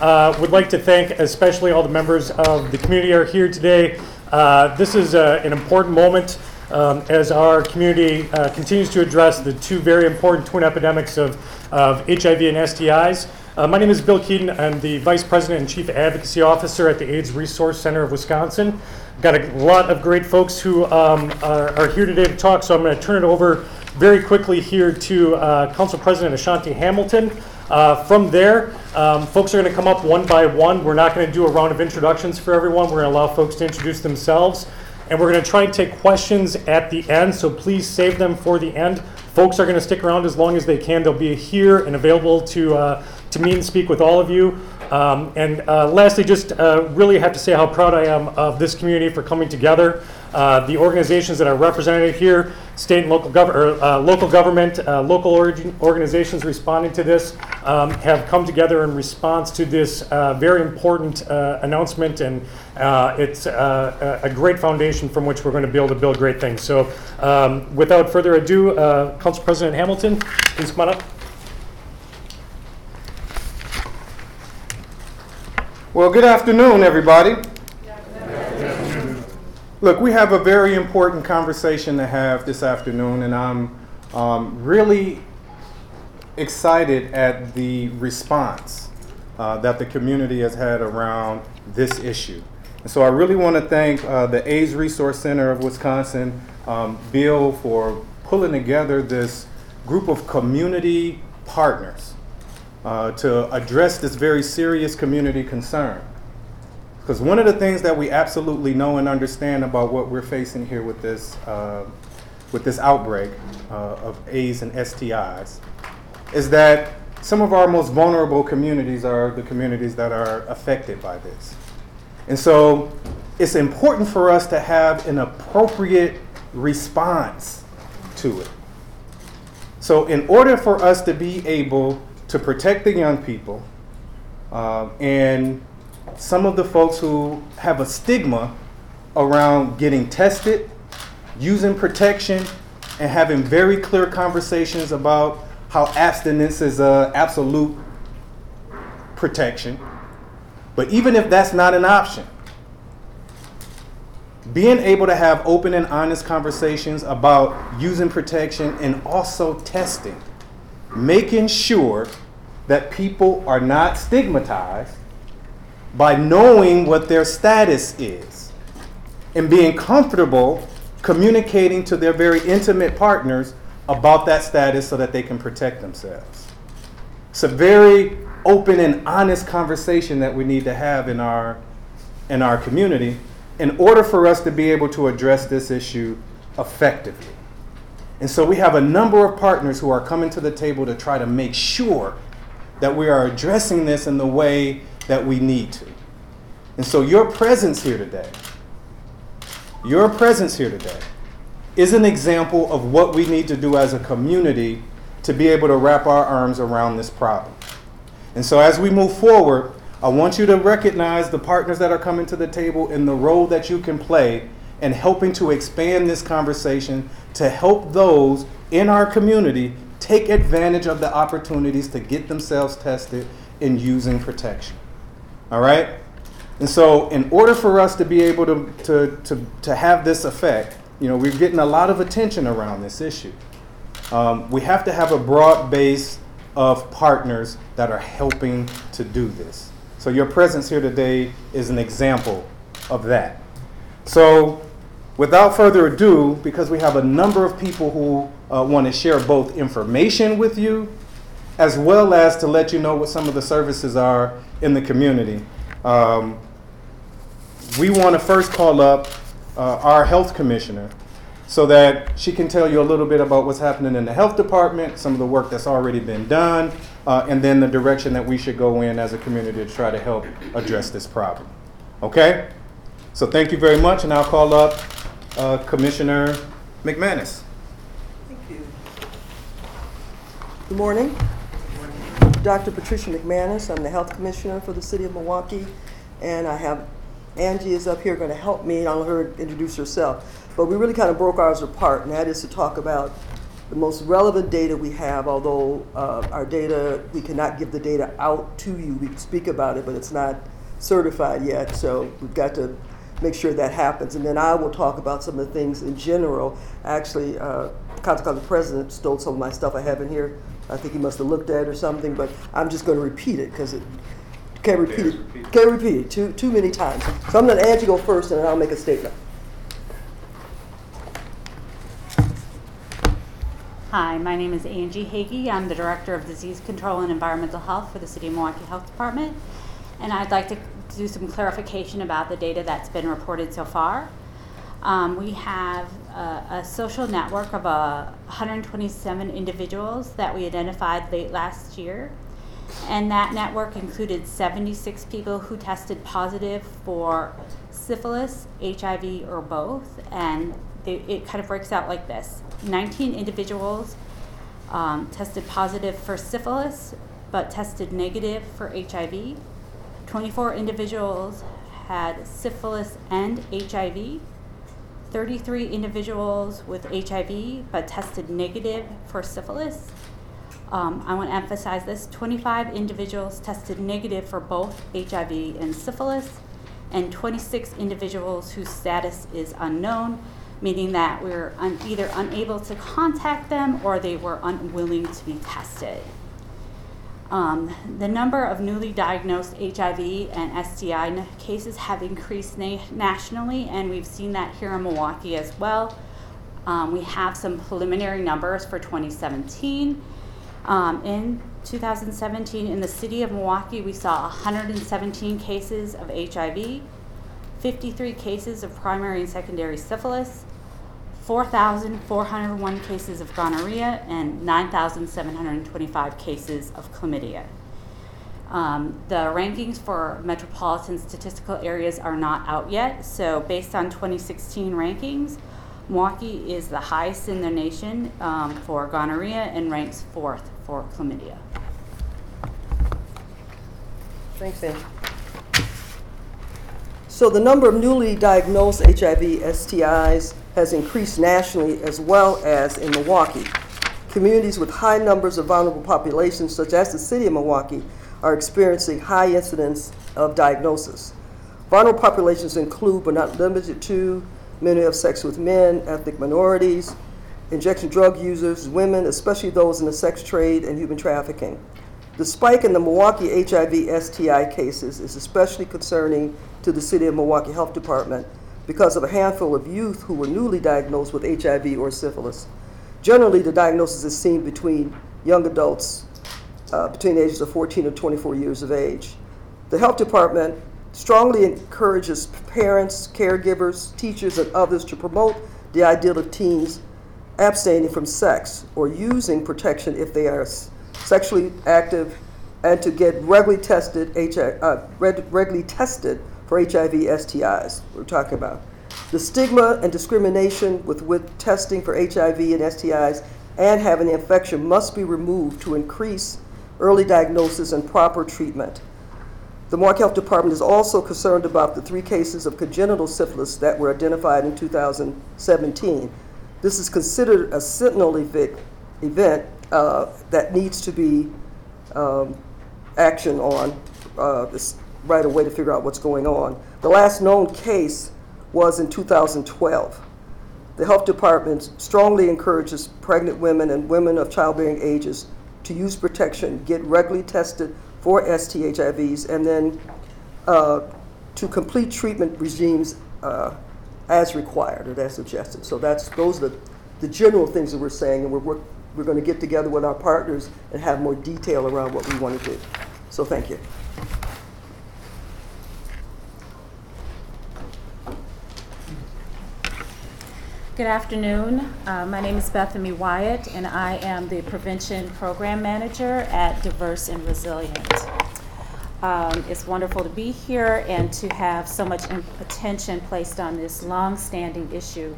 Uh, Would like to thank especially all the members of the community are here today. Uh, This is uh, an important moment um, as our community uh, continues to address the two very important twin epidemics of of HIV and STIs. Uh, My name is Bill Keeton. I'm the Vice President and Chief Advocacy Officer at the AIDS Resource Center of Wisconsin. Got a lot of great folks who um, are are here today to talk, so I'm going to turn it over very quickly here to uh, Council President Ashanti Hamilton. Uh, From there, um, folks are going to come up one by one. We're not going to do a round of introductions for everyone. We're going to allow folks to introduce themselves. And we're going to try and take questions at the end, so please save them for the end. Folks are going to stick around as long as they can. They'll be here and available to, uh, to meet and speak with all of you. Um, And uh, lastly, just uh, really have to say how proud I am of this community for coming together. Uh, The organizations that are represented here, state and local gov, or, uh, local government, uh, local organizations responding to this, um, have come together in response to this uh, very important uh, announcement, and uh, it's uh, a a great foundation from which we're going to be able to build great things. So um, without further ado, uh, Council President Hamilton, please come on up. Well, good afternoon, everybody. Look, we have a very important conversation to have this afternoon, and I'm um, really excited at the response uh, that the community has had around this issue. And so I really want to thank uh, the AIDS Resource Center of Wisconsin, um, Bill, for pulling together this group of community partners uh, to address this very serious community concern. Because one of the things that we absolutely know and understand about what we're facing here with this, uh, with this outbreak uh, of AIDS and STIs is that some of our most vulnerable communities are the communities that are affected by this. And so it's important for us to have an appropriate response to it. So, in order for us to be able to protect the young people uh, and some of the folks who have a stigma around getting tested, using protection, and having very clear conversations about how abstinence is a absolute protection. But even if that's not an option, being able to have open and honest conversations about using protection and also testing, making sure that people are not stigmatized by knowing what their status is and being comfortable communicating to their very intimate partners about that status so that they can protect themselves. It's a very open and honest conversation that we need to have in our in our community in order for us to be able to address this issue effectively. And so we have a number of partners who are coming to the table to try to make sure that we are addressing this in the way that we need to. And so your presence here today, your presence here today is an example of what we need to do as a community to be able to wrap our arms around this problem. And so as we move forward, I want you to recognize the partners that are coming to the table and the role that you can play in helping to expand this conversation to help those in our community take advantage of the opportunities to get themselves tested in using protection. All right? And so, in order for us to be able to, to, to, to have this effect, you know, we're getting a lot of attention around this issue. Um, we have to have a broad base of partners that are helping to do this. So, your presence here today is an example of that. So, without further ado, because we have a number of people who uh, want to share both information with you as well as to let you know what some of the services are in the community. Um, we want to first call up uh, our health commissioner so that she can tell you a little bit about what's happening in the health department, some of the work that's already been done, uh, and then the direction that we should go in as a community to try to help address this problem. Okay? So thank you very much, and I'll call up uh, Commissioner McManus. Thank you. Good morning. Dr. Patricia McManus, I'm the Health Commissioner for the City of Milwaukee, and I have Angie is up here going to help me, I'll let her introduce herself. But we really kind of broke ours apart, and that is to talk about The most relevant data we have, although uh, our data, we cannot give the data out to you, we speak about it, but it's not certified yet, so we've got to make sure that happens. And then I will talk about some of the things in general. Actually, uh, President stole some of my stuff I have in here. I think he must have looked at it or something, but I'm just going to repeat it because it can't repeat it. Can't repeat it too too many times. So I'm going to Angie go first, and then I'll make a statement. Hi, my name is Angie Hagy. I'm the Director of Disease Control and Environmental Health for the City of Milwaukee Health Department. And I'd like to do some clarification about the data that's been reported so far. Um, we have a, social network of uh, 127 individuals that we identified late last year. And that network included 76 people who tested positive for syphilis, HIV, or both. And they, it kind of works out like this 19 individuals um, tested positive for syphilis, but tested negative for HIV. 24 individuals had syphilis and HIV. 33 individuals with HIV but tested negative for syphilis. Um, I want to emphasize this 25 individuals tested negative for both HIV and syphilis, and 26 individuals whose status is unknown, meaning that we're un- either unable to contact them or they were unwilling to be tested. Um, the number of newly diagnosed HIV and STI cases have increased na- nationally, and we've seen that here in Milwaukee as well. Um, we have some preliminary numbers for 2017. Um, in 2017, in the city of Milwaukee, we saw 117 cases of HIV, 53 cases of primary and secondary syphilis, 4,401 cases of gonorrhea, and 9,725 cases of chlamydia. Um, the rankings for metropolitan statistical areas are not out yet, so based on 2016 rankings, Milwaukee is the highest in the nation um, for gonorrhea and ranks fourth for chlamydia. Thanks, Angie. So the number of newly diagnosed HIV STIs has increased nationally as well as in Milwaukee. Communities with high numbers of vulnerable populations, such as the city of Milwaukee, are experiencing high incidence of diagnosis. Vulnerable populations include, but not limited to, men who have sex with men, ethnic minorities, injection drug users, women, especially those in the sex trade and human trafficking. The spike in the Milwaukee HIV STI cases is especially concerning to the City of Milwaukee Health Department because of a handful of youth who were newly diagnosed with HIV or syphilis. Generally, the diagnosis is seen between young adults uh, between the ages of 14 and 24 years of age. The Health Department strongly encourages parents, caregivers, teachers, and others to promote the ideal of teens abstaining from sex or using protection if they are sexually active and to get regularly tested HIV, uh, reg- regularly tested for HIV STIs we're talking about. The stigma and discrimination with, with testing for HIV and STIs and having the infection must be removed to increase early diagnosis and proper treatment. The Milwaukee Health Department is also concerned about the three cases of congenital syphilis that were identified in 2017. This is considered a sentinel event uh, that needs to be um, action on uh, right away to figure out what's going on. The last known case was in 2012. The health department strongly encourages pregnant women and women of childbearing ages to use protection, get regularly tested for STHIVs, and then uh, to complete treatment regimes uh, as required or as suggested. So that's those are the, the general things that we're saying, and we're we're, going to get together with our partners and have more detail around what we want to do. So thank you. Good afternoon. Uh, my name is Bethany Wyatt, and I am the Prevention Program Manager at Diverse and Resilient. Um, it's wonderful to be here and to have so much attention placed on this long-standing issue.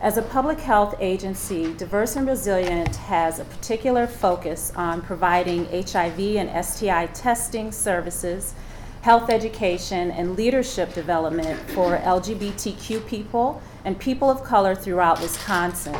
As a public health agency, Diverse and Resilient has a particular focus on providing HIV and STI testing services, health education, and leadership development for LGBTQ people and people of color throughout Wisconsin.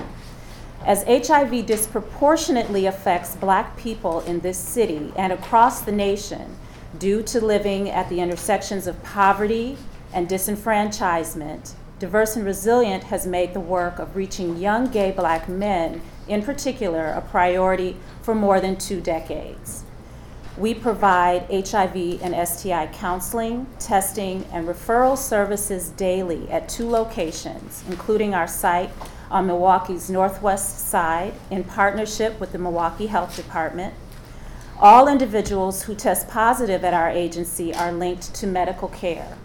As HIV disproportionately affects black people in this city and across the nation due to living at the intersections of poverty and disenfranchisement, Diverse and Resilient has made the work of reaching young gay black men, in particular, a priority for more than two decades. We provide HIV and STI counseling, testing, and referral services daily at two locations, including our site on Milwaukee's northwest side in partnership with the Milwaukee Health Department. All individuals who test positive at our agency are linked to medical care.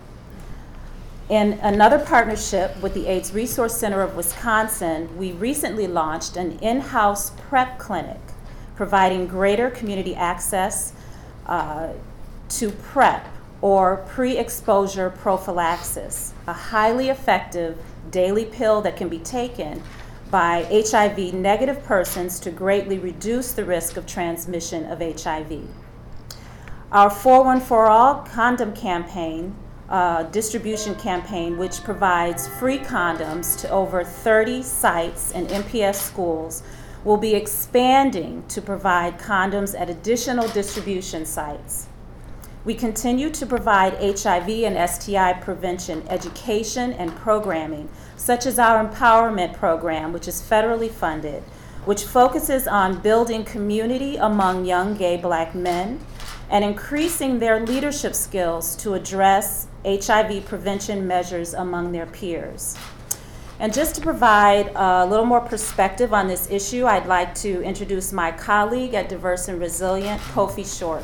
In another partnership with the AIDS Resource Center of Wisconsin, we recently launched an in house PrEP clinic, providing greater community access uh, to PrEP or pre exposure prophylaxis, a highly effective daily pill that can be taken by HIV negative persons to greatly reduce the risk of transmission of HIV. Our 414 All condom campaign, uh, distribution campaign, which provides free condoms to over 30 sites and MPS schools, will be expanding to provide condoms at additional distribution sites. We continue to provide HIV and STI prevention education and programming, such as our empowerment program, which is federally funded, which focuses on building community among young gay black men and increasing their leadership skills to address HIV prevention measures among their peers. And just to provide a little more perspective on this issue, I'd like to introduce my colleague at Diverse and Resilient, Kofi Short.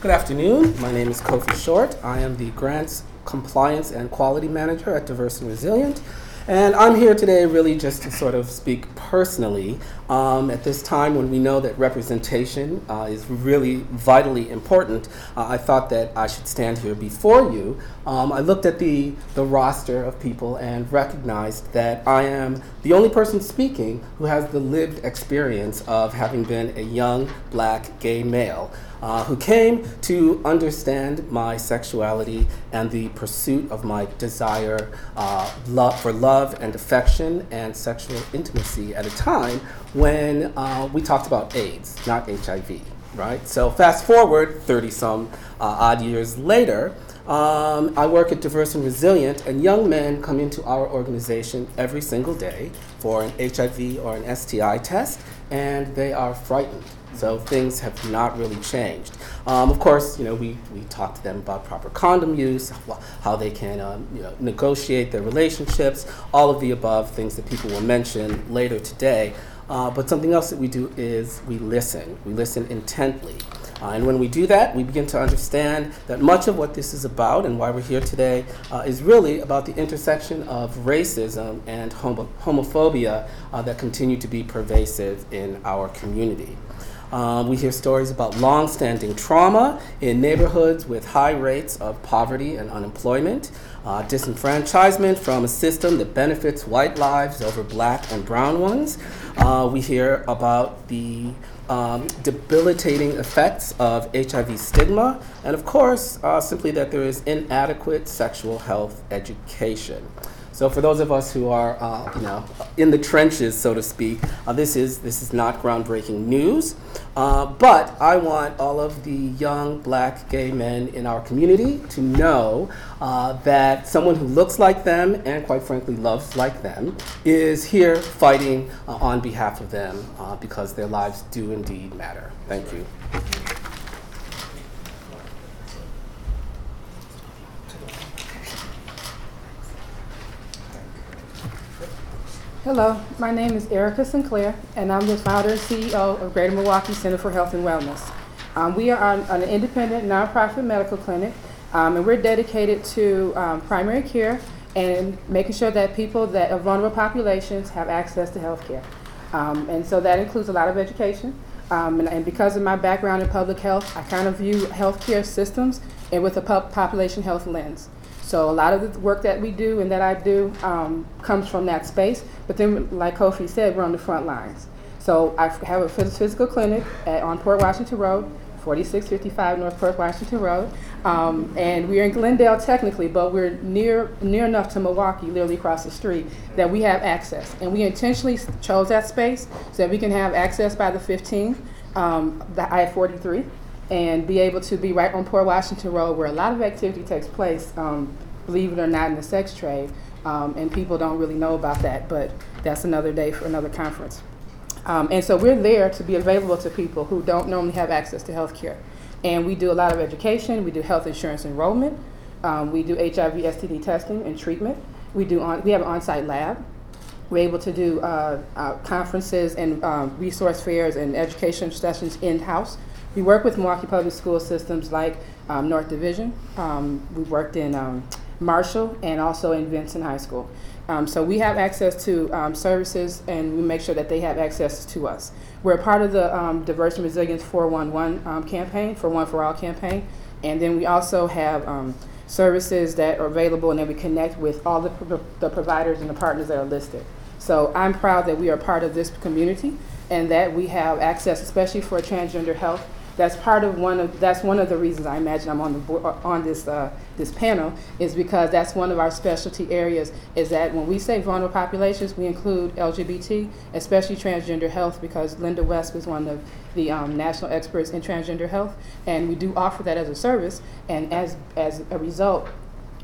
Good afternoon. My name is Kofi Short. I am the Grants Compliance and Quality Manager at Diverse and Resilient. And I'm here today really just to sort of speak personally um, at this time when we know that representation uh, is really vitally important. Uh, I thought that I should stand here before you. Um, I looked at the, the roster of people and recognized that I am the only person speaking who has the lived experience of having been a young black gay male uh, who came to understand my sexuality and the pursuit of my desire uh, love, for love and affection and sexual intimacy at a time when uh, we talked about AIDS, not HIV, right? So, fast forward 30 some uh, odd years later. Um, I work at Diverse and Resilient, and young men come into our organization every single day for an HIV or an STI test, and they are frightened. So things have not really changed. Um, of course, you know, we, we talk to them about proper condom use, how they can um, you know, negotiate their relationships, all of the above things that people will mention later today. Uh, but something else that we do is we listen. We listen intently. Uh, and when we do that, we begin to understand that much of what this is about and why we're here today uh, is really about the intersection of racism and homo- homophobia uh, that continue to be pervasive in our community. Um, we hear stories about long-standing trauma in neighborhoods with high rates of poverty and unemployment, uh, disenfranchisement from a system that benefits white lives over black and brown ones. Uh, we hear about the um, debilitating effects of HIV stigma, and of course, uh, simply that there is inadequate sexual health education. So for those of us who are, uh, you know, in the trenches, so to speak, uh, this is this is not groundbreaking news. Uh, but I want all of the young black gay men in our community to know uh, that someone who looks like them and, quite frankly, loves like them is here fighting uh, on behalf of them uh, because their lives do indeed matter. Thank you. Hello, my name is Erica Sinclair, and I'm the founder and CEO of Greater Milwaukee Center for Health and Wellness. Um, we are an, independent nonprofit medical clinic, um, and we're dedicated to um, primary care and making sure that people that are vulnerable populations have access to health care. Um, and so that includes a lot of education. Um, and, and, because of my background in public health, I kind of view healthcare systems and with a population health lens. So a lot of the work that we do and that I do um, comes from that space. But then, like Kofi said, we're on the front lines. So I have a physical clinic at, on Port Washington Road, 4655 North Port Washington Road. Um, and we're in Glendale technically, but we're near, near enough to Milwaukee, literally across the street, that we have access. And we intentionally chose that space so that we can have access by the 15th, um, the I-43, and be able to be right on Port Washington Road where a lot of activity takes place, um, believe it or not, in the sex trade. Um, and people don't really know about that, but that's another day for another conference. Um, and so we're there to be available to people who don't normally have access to health care. And we do a lot of education, we do health insurance enrollment, um, we do HIV STD testing and treatment. We, do on, we have an on-site lab. We're able to do uh, uh, conferences and um, resource fairs and education sessions in-house. We work with Milwaukee Public School systems like um, North Division. Um, we've worked in um, Marshall and also in Vincent High School. Um, so we have access to um, services and we make sure that they have access to us. We're a part of the um, Diverse and Resilience 411 um, campaign, for One for All campaign. And then we also have services that are available and then we connect with all the, pro- the providers and the partners that are listed. So I'm proud that we are part of this community and that we have access, especially for transgender health. That's part of one of that's one of the reasons I imagine I'm on the board, on this uh, this panel is because that's one of our specialty areas. Is that when we say vulnerable populations, we include LGBT, especially transgender health, because Linda West was one of the um, national experts in transgender health, and we do offer that as a service. And as as a result,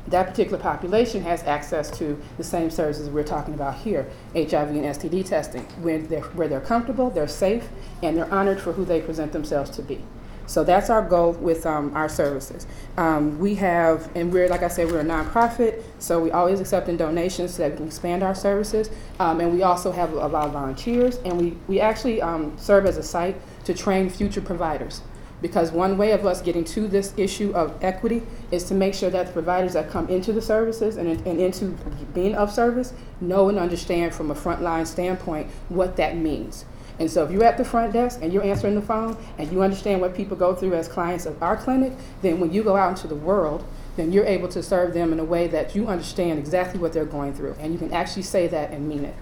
that particular population has access to the same services we're talking about here, HIV and STD testing, where they're, where they're comfortable, they're safe, and they're honored for who they present themselves to be. So that's our goal with um, our services. Um, we have, and we're, like I said, we're a nonprofit, so we always accepting donations so that we can expand our services. Um, and we also have a lot of volunteers, and we, we actually um, serve as a site to train future providers. Because one way of us getting to this issue of equity is to make sure that the providers that come into the services and, and into being of service know and understand from a frontline standpoint what that means. And so if you're at the front desk and you're answering the phone and you understand what people go through as clients of our clinic, then when you go out into the world, then you're able to serve them in a way that you understand exactly what they're going through. And you can actually say that and mean it.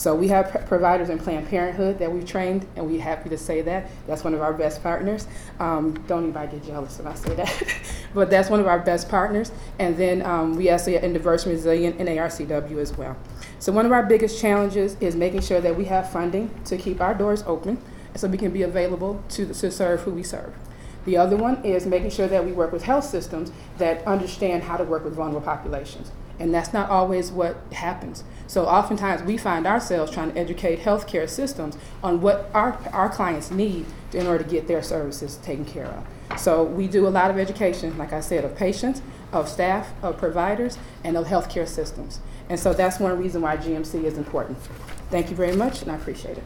So we have pr- providers in Planned Parenthood that we've trained, and we're happy to say that. That's one of our best partners. Um, don't anybody get jealous if I say that. but that's one of our best partners. And then um, we also in Diverse Resilient and ARCW as well. So one of our biggest challenges is making sure that we have funding to keep our doors open so we can be available to, to serve who we serve. The other one is making sure that we work with health systems that understand how to work with vulnerable populations. And that's not always what happens. So oftentimes we find ourselves trying to educate healthcare systems on what our, our clients need in order to get their services taken care of. So we do a lot of education, like I said, of patients, of staff, of providers, and of healthcare systems. And so that's one reason why GMC is important. Thank you very much, and I appreciate it.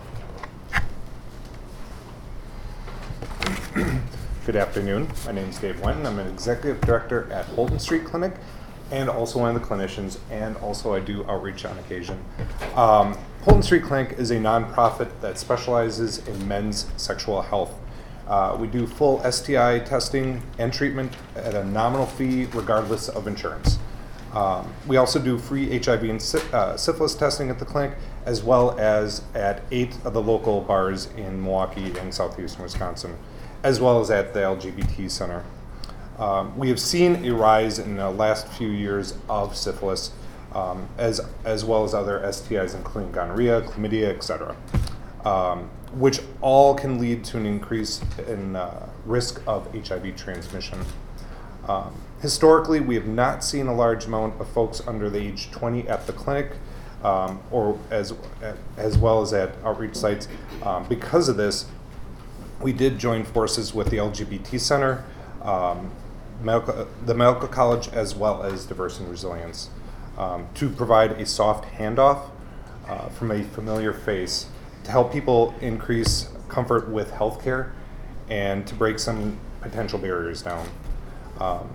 Good afternoon. My name is Dave Wenton. I'm an executive director at Holton Street Clinic and also one of the clinicians, and also I do outreach on occasion. Um, Holton Street Clinic is a nonprofit that specializes in men's sexual health. Uh, we do full STI testing and treatment at a nominal fee regardless of insurance. Um, we also do free HIV and uh, syphilis testing at the clinic, as well as at eight of the local bars in Milwaukee and southeastern Wisconsin, as well as at the LGBT Center. Um, we have seen a rise in the last few years of syphilis, um, as as well as other STIs, including gonorrhea, chlamydia, etc., um, which all can lead to an increase in uh, risk of HIV transmission. Um, historically, we have not seen a large amount of folks under the age 20 at the clinic, um, or as as well as at outreach sites. Um, because of this, we did join forces with the LGBT Center, um, medical, the Medical College, as well as Diverse and Resilience, um, to provide a soft handoff uh, from a familiar face to help people increase comfort with healthcare and to break some potential barriers down. Um,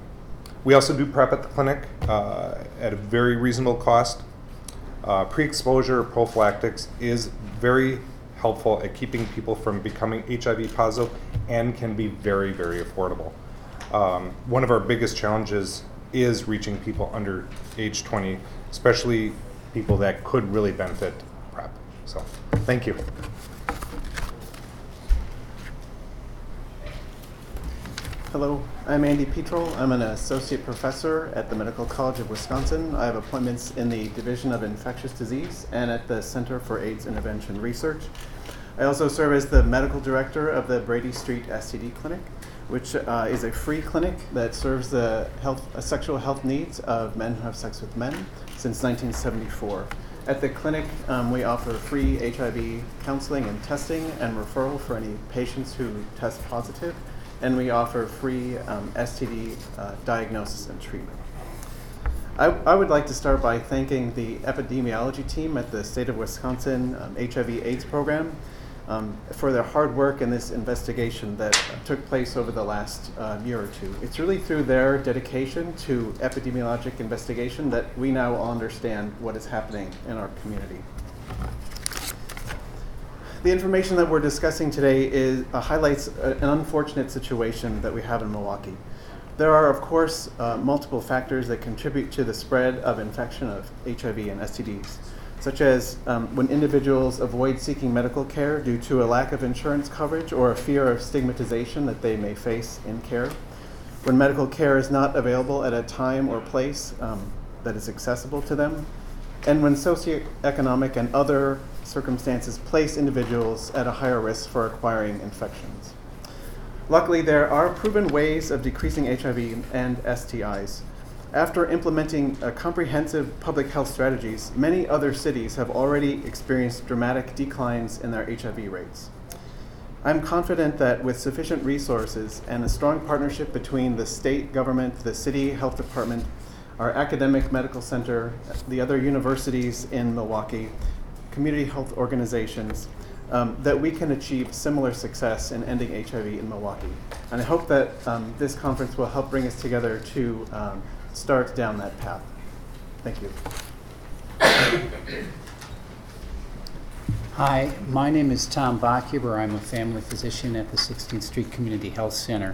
we also do PrEP at the clinic uh, at a very reasonable cost. Uh, pre-exposure prophylactics is very helpful at keeping people from becoming HIV positive and can be very, very affordable. Um, one of our biggest challenges is reaching people under age 20, especially people that could really benefit PrEP. So, thank you. Hello, I'm Andy Petroll. I'm an associate professor at the Medical College of Wisconsin. I have appointments in the Division of Infectious Disease and at the Center for AIDS Intervention Research. I also serve as the medical director of the Brady Street STD Clinic, which uh, is a free clinic that serves the health, uh, sexual health needs of men who have sex with men since 1974. At the clinic, um, we offer free HIV counseling and testing and referral for any patients who test positive, and we offer free um, STD uh, diagnosis and treatment. I, I would like to start by thanking the epidemiology team at the State of Wisconsin um, HIV AIDS program um, for their hard work in this investigation that uh, took place over the last uh, year or two. It's really through their dedication to epidemiologic investigation that we now all understand what is happening in our community. The information that we're discussing today is, uh, highlights a- an unfortunate situation that we have in Milwaukee. There are, of course, uh, multiple factors that contribute to the spread of infection of HIV and STDs, such as um, when individuals avoid seeking medical care due to a lack of insurance coverage or a fear of stigmatization that they may face in care, when medical care is not available at a time or place um, that is accessible to them, and when socioeconomic and other circumstances place individuals at a higher risk for acquiring infections. Luckily, there are proven ways of decreasing HIV and STIs. After implementing uh, comprehensive public health strategies, many other cities have already experienced dramatic declines in their HIV rates. I'm confident that with sufficient resources and a strong partnership between the state government, the city health department, our academic medical center, the other universities in Milwaukee, community health organizations, um, that we can achieve similar success in ending HIV in Milwaukee. And I hope that um, this conference will help bring us together to um, start down that path. Thank you. Hi, my name is Tom Bachhuber. I'm a family physician at the 16th Street Community Health Center.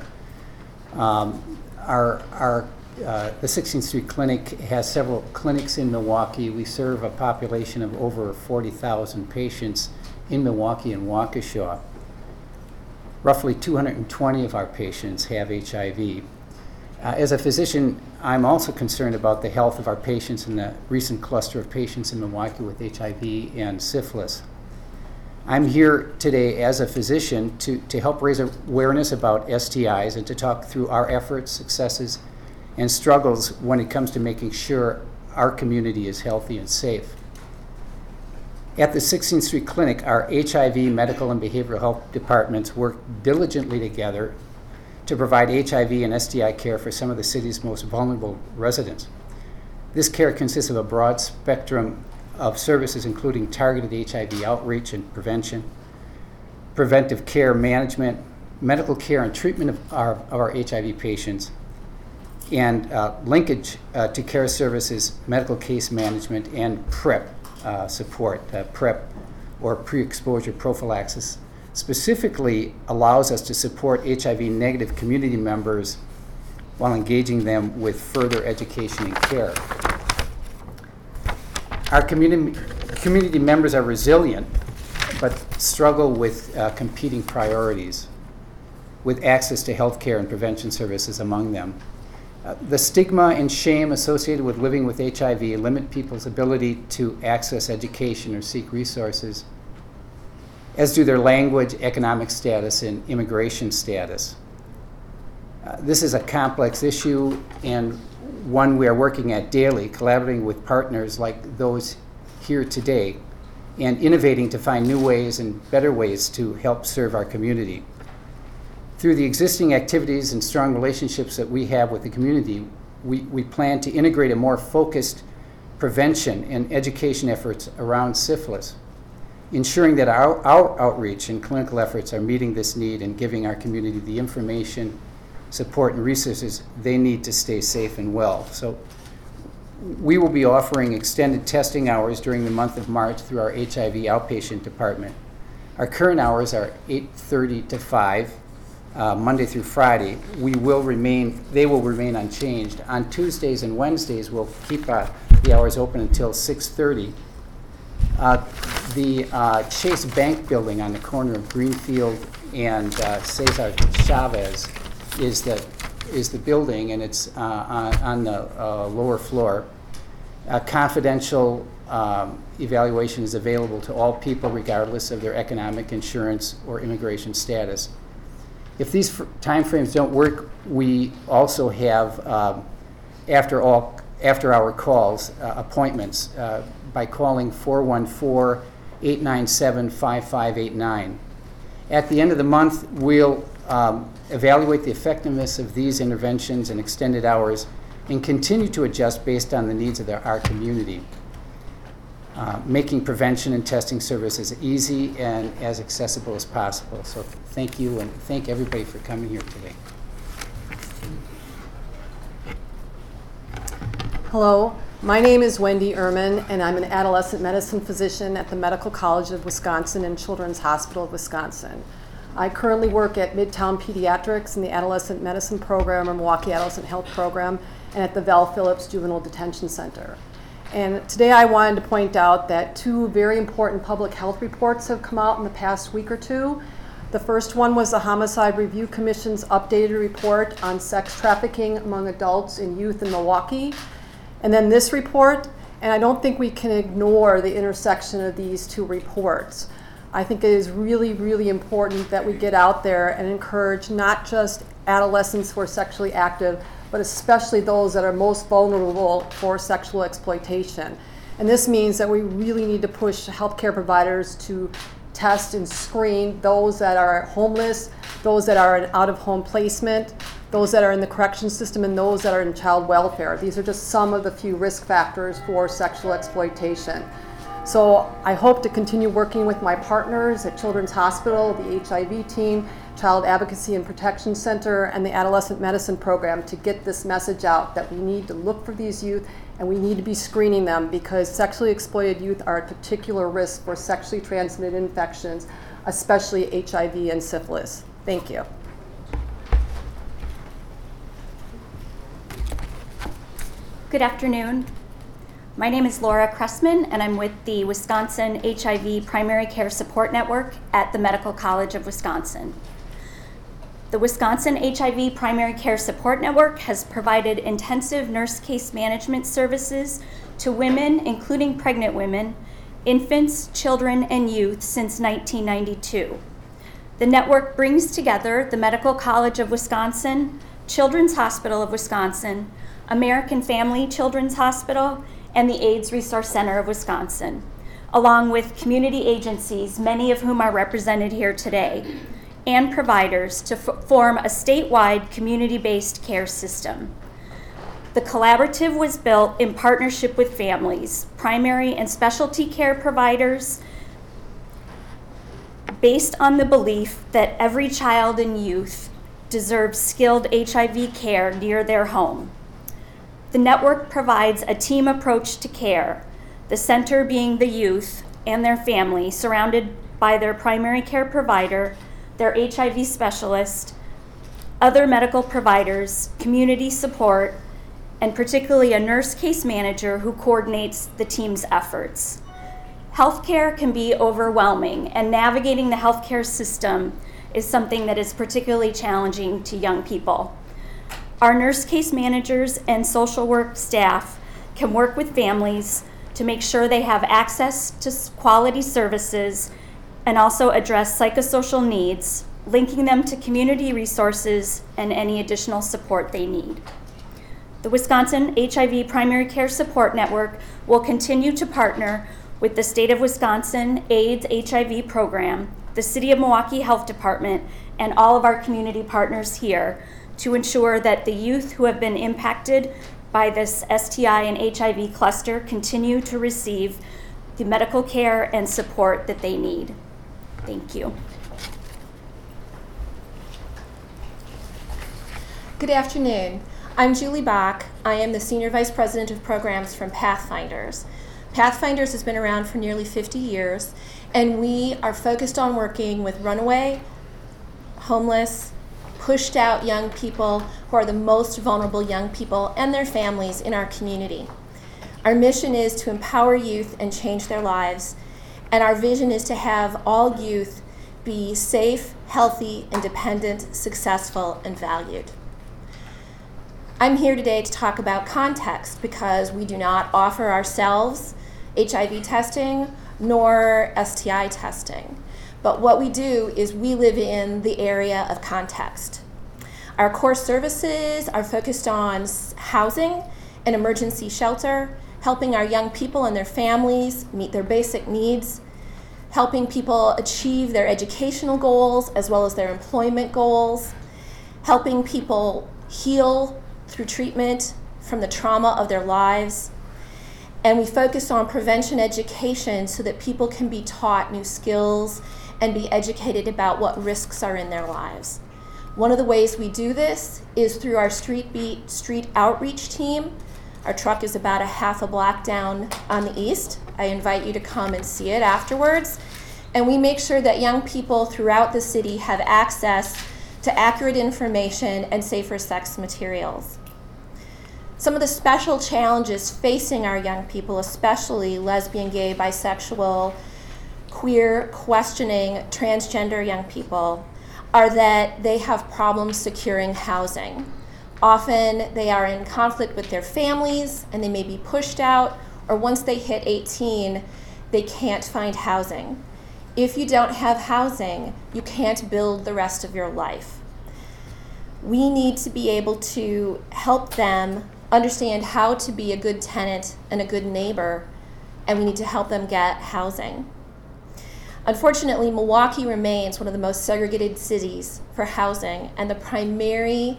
Um, our, our, uh, the 16th Street Clinic has several clinics in Milwaukee. We serve a population of over 40,000 patients in Milwaukee and Waukesha. Roughly 220 of our patients have HIV. Uh, as a physician, I'm also concerned about the health of our patients in the recent cluster of patients in Milwaukee with HIV and syphilis. I'm here today as a physician to, to help raise awareness about STIs and to talk through our efforts, successes, and struggles when it comes to making sure our community is healthy and safe. At the 16th Street Clinic, our HIV medical and behavioral health departments work diligently together to provide HIV and STI care for some of the city's most vulnerable residents. This care consists of a broad spectrum of services, including targeted HIV outreach and prevention, preventive care management, medical care and treatment of our, of our HIV patients, and uh, linkage uh, to care services, medical case management, and PrEP uh, support. Uh, PrEP, or pre exposure prophylaxis, specifically allows us to support HIV negative community members while engaging them with further education and care. Our community, community members are resilient, but struggle with uh, competing priorities, with access to health care and prevention services among them. Uh, the stigma and shame associated with living with HIV limit people's ability to access education or seek resources, as do their language, economic status, and immigration status. Uh, this is a complex issue and one we are working at daily, collaborating with partners like those here today and innovating to find new ways and better ways to help serve our community. Through the existing activities and strong relationships that we have with the community, we, we plan to integrate a more focused prevention and education efforts around syphilis, ensuring that our, our outreach and clinical efforts are meeting this need and giving our community the information, support, and resources they need to stay safe and well. So we will be offering extended testing hours during the month of March through our HIV outpatient department. Our current hours are 8:30 to 5, uh, Monday through Friday. We will remain, they will remain unchanged. On Tuesdays and Wednesdays, we'll keep uh, the hours open until 6:30. Uh, The uh, Chase Bank Building on the corner of Greenfield and uh, Cesar Chavez is the, is the building, and it's uh, on on the uh, lower floor. A confidential um, evaluation is available to all people regardless of their economic, insurance, or immigration status. If these fr- timeframes don't work, we also have, um, after all, after-hour calls, uh, appointments uh, by calling 414-897-5589. At the end of the month, we'll um, evaluate the effectiveness of these interventions and extended hours and continue to adjust based on the needs of the- our community, uh, making prevention and testing services easy and as accessible as possible. So thank you, and thank everybody for coming here today. Hello, my name is Wendy Ehrman, and I'm an adolescent medicine physician at the Medical College of Wisconsin and Children's Hospital of Wisconsin. I currently work at Midtown Pediatrics in the Adolescent Medicine Program or Milwaukee Adolescent Health Program and at the Vel Phillips Juvenile Detention Center. And today I wanted to point out that two very important public health reports have come out in the past week or two. The first one was the Homicide Review Commission's updated report on sex trafficking among adults and youth in Milwaukee. And then this report, and I don't think we can ignore the intersection of these two reports. I think it is really, really important that we get out there and encourage not just adolescents who are sexually active, but especially those that are most vulnerable for sexual exploitation. And this means that we really need to push healthcare providers to test and screen those that are homeless, those that are in out of home placement, those that are in the correction system, and those that are in child welfare. These are just some of the few risk factors for sexual exploitation. So I hope to continue working with my partners at Children's Hospital, the HIV team, Child Advocacy and Protection Center, and the Adolescent Medicine Program to get this message out that we need to look for these youth and we need to be screening them because sexually exploited youth are at particular risk for sexually transmitted infections, especially HIV and syphilis. Thank you. Good afternoon. My name is Laura Cressman, and I'm with the Wisconsin HIV Primary Care Support Network at the Medical College of Wisconsin. The Wisconsin HIV Primary Care Support Network has provided intensive nurse case management services to women, including pregnant women, infants, children, and youth since 1992. The network brings together the Medical College of Wisconsin, Children's Hospital of Wisconsin, American Family Children's Hospital, and the AIDS Resource Center of Wisconsin, along with community agencies, many of whom are represented here today, and providers to f- form a statewide community based care system. The collaborative was built in partnership with families, primary and specialty care providers, based on the belief that every child and youth deserves skilled HIV care near their home. The network provides a team approach to care, the center being the youth and their family, surrounded by their primary care provider, their HIV specialist, other medical providers, community support, and particularly a nurse case manager who coordinates the team's efforts. Healthcare can be overwhelming, and navigating the healthcare system is something that is particularly challenging to young people. Our nurse case managers and social work staff can work with families to make sure they have access to quality services and also address psychosocial needs, linking them to community resources and any additional support they need. The Wisconsin HIV Primary Care Support Network will continue to partner with the State of Wisconsin AIDS HIV program, the City of Milwaukee Health Department, and all of our community partners here to ensure that the youth who have been impacted by this STI and HIV cluster continue to receive the medical care and support that they need. Thank you. Good afternoon. I'm Julie Bach. I am the Senior Vice President of Programs from Pathfinders. Pathfinders has been around for nearly 50 years, and we are focused on working with runaway, homeless, pushed out young people who are the most vulnerable young people and their families in our community. Our mission is to empower youth and change their lives, and our vision is to have all youth be safe, healthy, independent, successful, and valued. I'm here today to talk about context because we do not offer ourselves HIV testing nor STI testing. But what we do is we live in the area of context. Our core services are focused on housing and emergency shelter, helping our young people and their families meet their basic needs, helping people achieve their educational goals as well as their employment goals, helping people heal through treatment from the trauma of their lives. And we focus on prevention education so that people can be taught new skills and be educated about what risks are in their lives. One of the ways we do this is through our Street Beat Street Outreach team. Our truck is about a half a block down on the east. I invite you to come and see it afterwards. And we make sure that young people throughout the city have access to accurate information and safer sex materials. Some of the special challenges facing our young people, especially lesbian, gay, bisexual, queer, questioning, transgender young people, are that they have problems securing housing. Often they are in conflict with their families and they may be pushed out, or once they hit 18, they can't find housing. If you don't have housing, you can't build the rest of your life. We need to be able to help them understand how to be a good tenant and a good neighbor, and we need to help them get housing. Unfortunately, Milwaukee remains one of the most segregated cities for housing, and the primary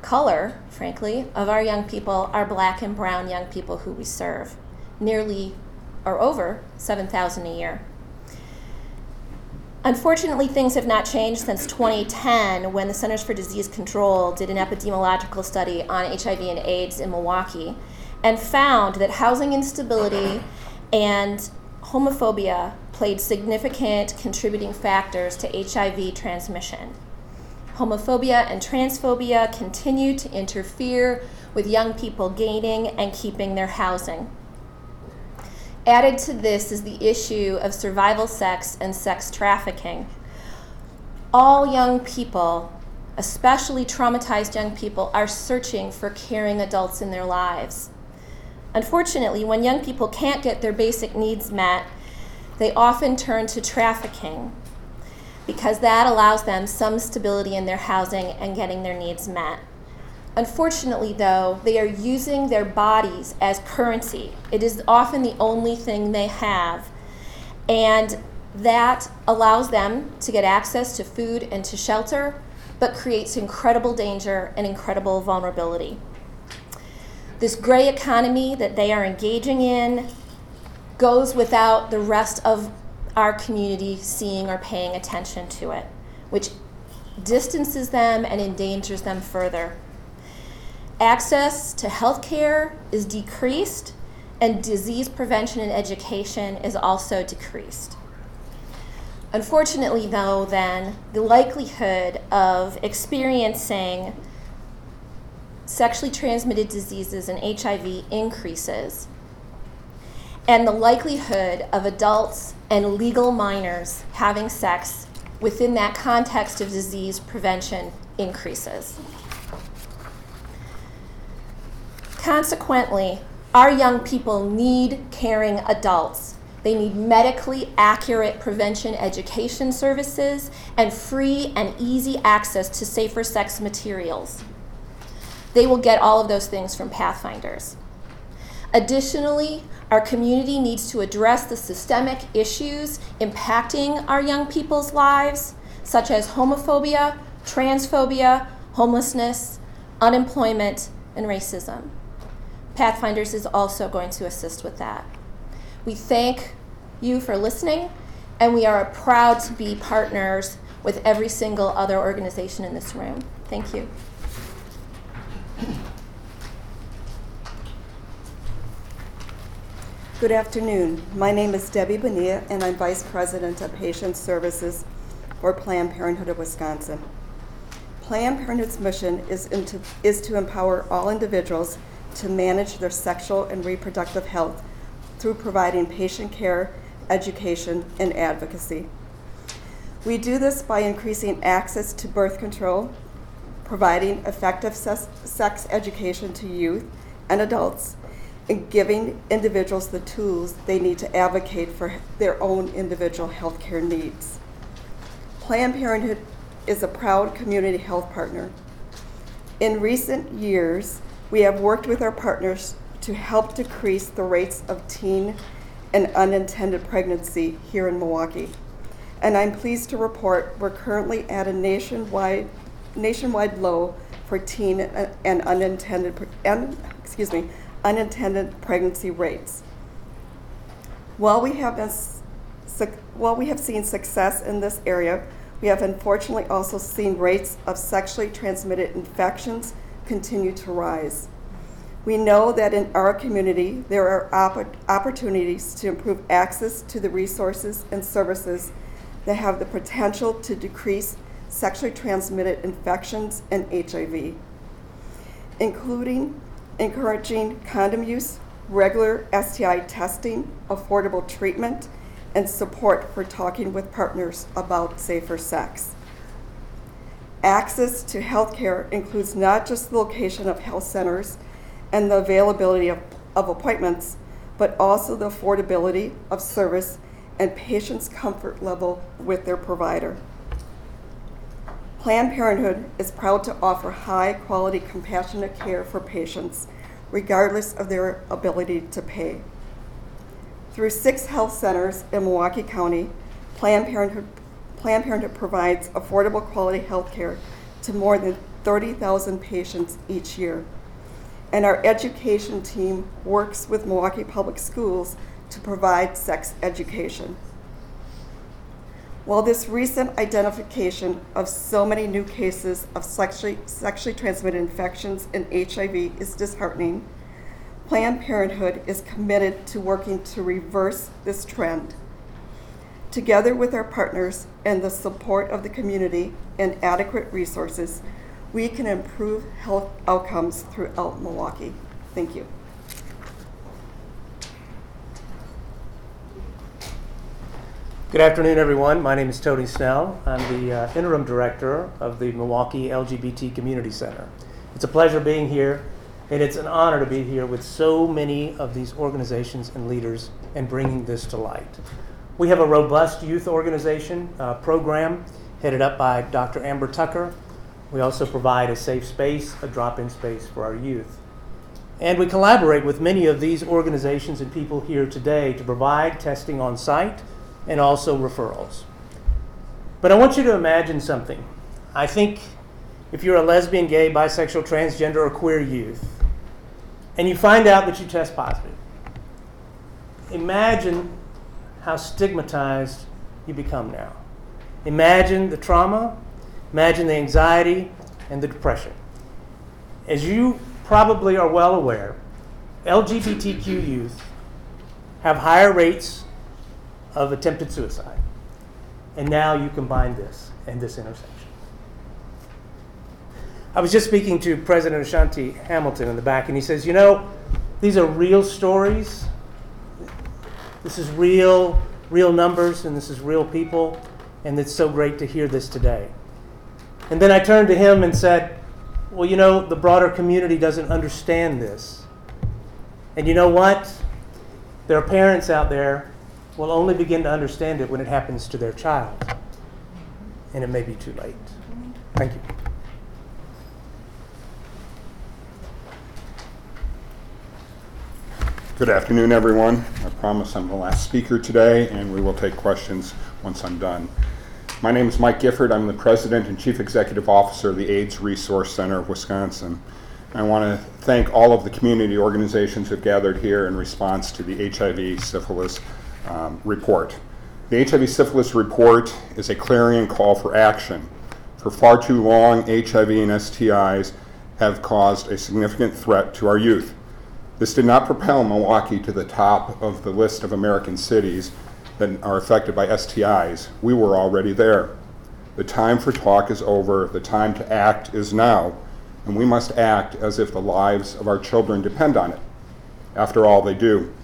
color, frankly, of our young people are black and brown young people who we serve, nearly or over 7,000 a year. Unfortunately, things have not changed since 2010 when the Centers for Disease Control did an epidemiological study on HIV and AIDS in Milwaukee and found that housing instability and homophobia played significant contributing factors to HIV transmission. Homophobia and transphobia continue to interfere with young people gaining and keeping their housing. Added to this is the issue of survival sex and sex trafficking. All young people, especially traumatized young people, are searching for caring adults in their lives. Unfortunately, when young people can't get their basic needs met, they often turn to trafficking because that allows them some stability in their housing and getting their needs met. Unfortunately, though, they are using their bodies as currency. It is often the only thing they have. And that allows them to get access to food and to shelter, but creates incredible danger and incredible vulnerability. This gray economy that they are engaging in goes without the rest of our community seeing or paying attention to it, which distances them and endangers them further. Access to health care is decreased, and disease prevention and education is also decreased. Unfortunately, though, then, the likelihood of experiencing sexually transmitted diseases and HIV increases, and the likelihood of adults and legal minors having sex within that context of disease prevention increases. Consequently, our young people need caring adults. They need medically accurate prevention education services and free and easy access to safer sex materials. They will get all of those things from Pathfinders. Additionally, our community needs to address the systemic issues impacting our young people's lives, such as homophobia, transphobia, homelessness, unemployment, and racism. Pathfinders is also going to assist with that. We thank you for listening, and we are proud to be partners with every single other organization in this room. Thank you. Good afternoon. My name is Debbie Bonilla, and I'm Vice President of Patient Services for Planned Parenthood of Wisconsin. Planned Parenthood's mission is, into, is to empower all individuals to manage their sexual and reproductive health through providing patient care, education, and advocacy. We do this by increasing access to birth control, providing effective sex education to youth and adults, and giving individuals the tools they need to advocate for their own individual health care needs. Planned Parenthood is a proud community health partner. In recent years, we have worked with our partners to help decrease the rates of teen and unintended pregnancy here in Milwaukee. And I'm pleased to report we're currently at a nationwide, nationwide low for teen and unintended, and, excuse me, unintended pregnancy rates. While we have been, while we have seen success in this area, we have unfortunately also seen rates of sexually transmitted infections continue to rise. We know that in our community, there are oppor- opportunities to improve access to the resources and services that have the potential to decrease sexually transmitted infections and HIV, including encouraging condom use, regular STI testing, affordable treatment, and support for talking with partners about safer sex. Access to health care includes not just the location of health centers and the availability of, of appointments, but also the affordability of service and patients' comfort level with their provider. Planned Parenthood is proud to offer high quality, compassionate care for patients, regardless of their ability to pay. Through six health centers in Milwaukee County, Planned Parenthood, Planned Parenthood provides affordable quality health care to more than 30,000 patients each year. And our education team works with Milwaukee Public Schools to provide sex education. While this recent identification of so many new cases of sexually, sexually transmitted infections and HIV is disheartening, Planned Parenthood is committed to working to reverse this trend. Together with our partners and the support of the community and adequate resources, we can improve health outcomes throughout Milwaukee. Thank you. Good afternoon, everyone. My name is Tony Snell. I'm the uh, interim director of the Milwaukee LGBT Community Center. It's a pleasure being here, and it's an honor to be here with so many of these organizations and leaders and bringing this to light. We have a robust youth organization uh, program headed up by Dr. Amber Tucker. We also provide a safe space, a drop in space for our youth. And we collaborate with many of these organizations and people here today to provide testing on site and also referrals. But I want you to imagine something. I think if you're a lesbian, gay, bisexual, transgender, or queer youth, and you find out that you test positive, imagine how stigmatized you become now. Imagine the trauma, imagine the anxiety, and the depression. As you probably are well aware, LGBTQ youth have higher rates of attempted suicide. And now you combine this and this intersection. I was just speaking to President Ashanti Hamilton in the back, and he says, You know, these are real stories. This is real, real numbers, and this is real people, and it's so great to hear this today. And then I turned to him and said, Well, you know, the broader community doesn't understand this. And you know what? There are parents out there will only begin to understand it when it happens to their child. And it may be too late. Thank you. Good afternoon, everyone. I promise I'm the last speaker today, and we will take questions once I'm done. My name is Mike Gifford. I'm the President and Chief Executive Officer of the AIDS Resource Center of Wisconsin. I want to thank all of the community organizations who have gathered here in response to the HIV syphilis um, report. The HIV syphilis report is a clarion call for action. For far too long, HIV and STIs have caused a significant threat to our youth. This did not propel Milwaukee to the top of the list of American cities that are affected by STIs. We were already there. The time for talk is over. The time to act is now. And we must act as if the lives of our children depend on it. After all, they do.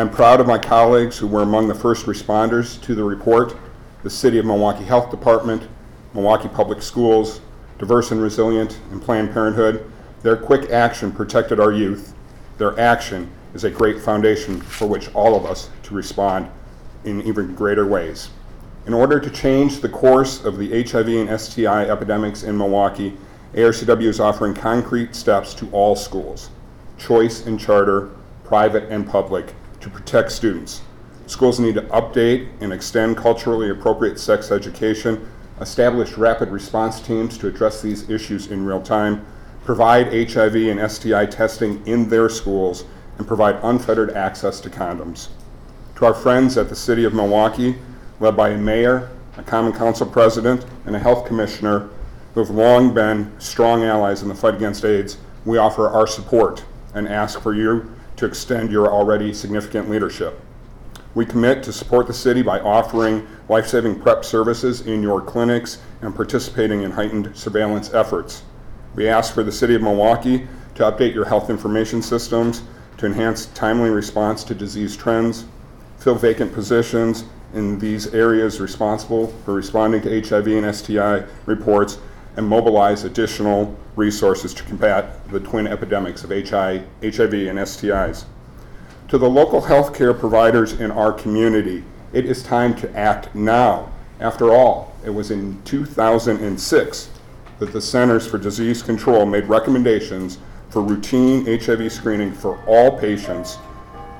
I'm proud of my colleagues who were among the first responders to the report. the City of Milwaukee Health Department, Milwaukee Public Schools, Diverse and Resilient, and Planned Parenthood. Their quick action protected our youth. Their action is a great foundation for which all of us to respond in even greater ways. In order to change the course of the HIV and STI epidemics in Milwaukee, ARCW is offering concrete steps to all schools, choice and charter, private and public, to protect students. Schools need to update and extend culturally appropriate sex education, establish rapid response teams to address these issues in real time, provide HIV and STI testing in their schools, and provide unfettered access to condoms. To our friends at the City of Milwaukee, led by a mayor, a common council president, and a health commissioner who have long been strong allies in the fight against AIDS, we offer our support and ask for you to extend your already significant leadership. We commit to support the city by offering life saving PrEP services in your clinics and participating in heightened surveillance efforts. We ask for the City of Milwaukee to update your health information systems to enhance timely response to disease trends, fill vacant positions in these areas responsible for responding to HIV and STI reports, and mobilize additional resources to combat the twin epidemics of HIV and STIs. To the local healthcare providers in our community, it is time to act now. After all, it was in 2006 that the Centers for Disease Control made recommendations for routine HIV screening for all patients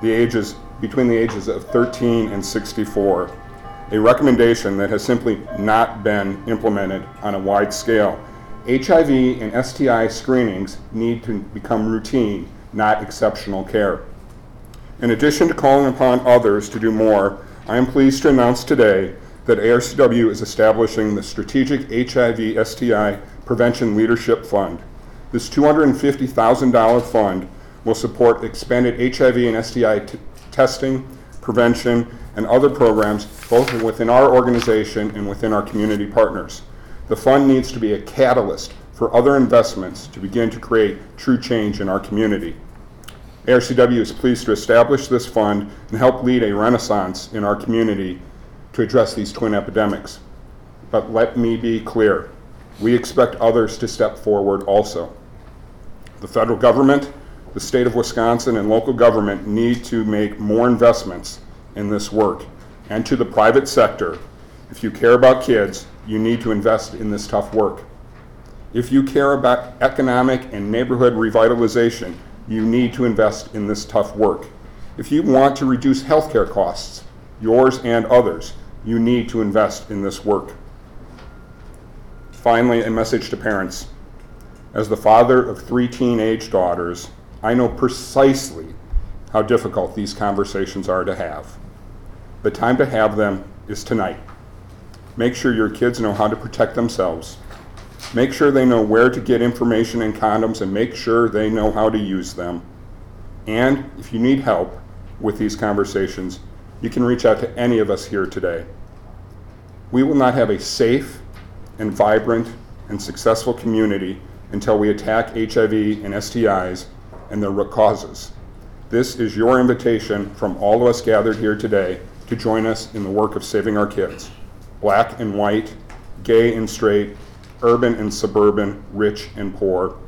the ages between the ages of 13 and 64, a recommendation that has simply not been implemented on a wide scale. HIV and STI screenings need to become routine, not exceptional care. In addition to calling upon others to do more, I am pleased to announce today that ARCW is establishing the Strategic HIV STI Prevention Leadership Fund. This $250,000 fund will support expanded HIV and STI t- testing, prevention, and other programs both within our organization and within our community partners. The fund needs to be a catalyst for other investments to begin to create true change in our community. ARCW is pleased to establish this fund and help lead a renaissance in our community to address these twin epidemics. But let me be clear we expect others to step forward also. The federal government, the state of Wisconsin, and local government need to make more investments in this work. And to the private sector, if you care about kids, you need to invest in this tough work. If you care about economic and neighborhood revitalization, you need to invest in this tough work. If you want to reduce healthcare costs, yours and others, you need to invest in this work. Finally, a message to parents. As the father of three teenage daughters, I know precisely how difficult these conversations are to have. The time to have them is tonight. Make sure your kids know how to protect themselves. Make sure they know where to get information and condoms and make sure they know how to use them. And if you need help with these conversations, you can reach out to any of us here today. We will not have a safe and vibrant and successful community until we attack HIV and STIs and their root causes. This is your invitation from all of us gathered here today to join us in the work of saving our kids black and white, gay and straight, urban and suburban, rich and poor.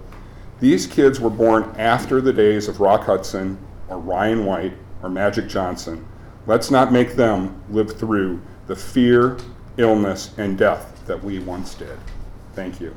These kids were born after the days of Rock Hudson or Ryan White or Magic Johnson. Let's not make them live through the fear, illness, and death that we once did. Thank you.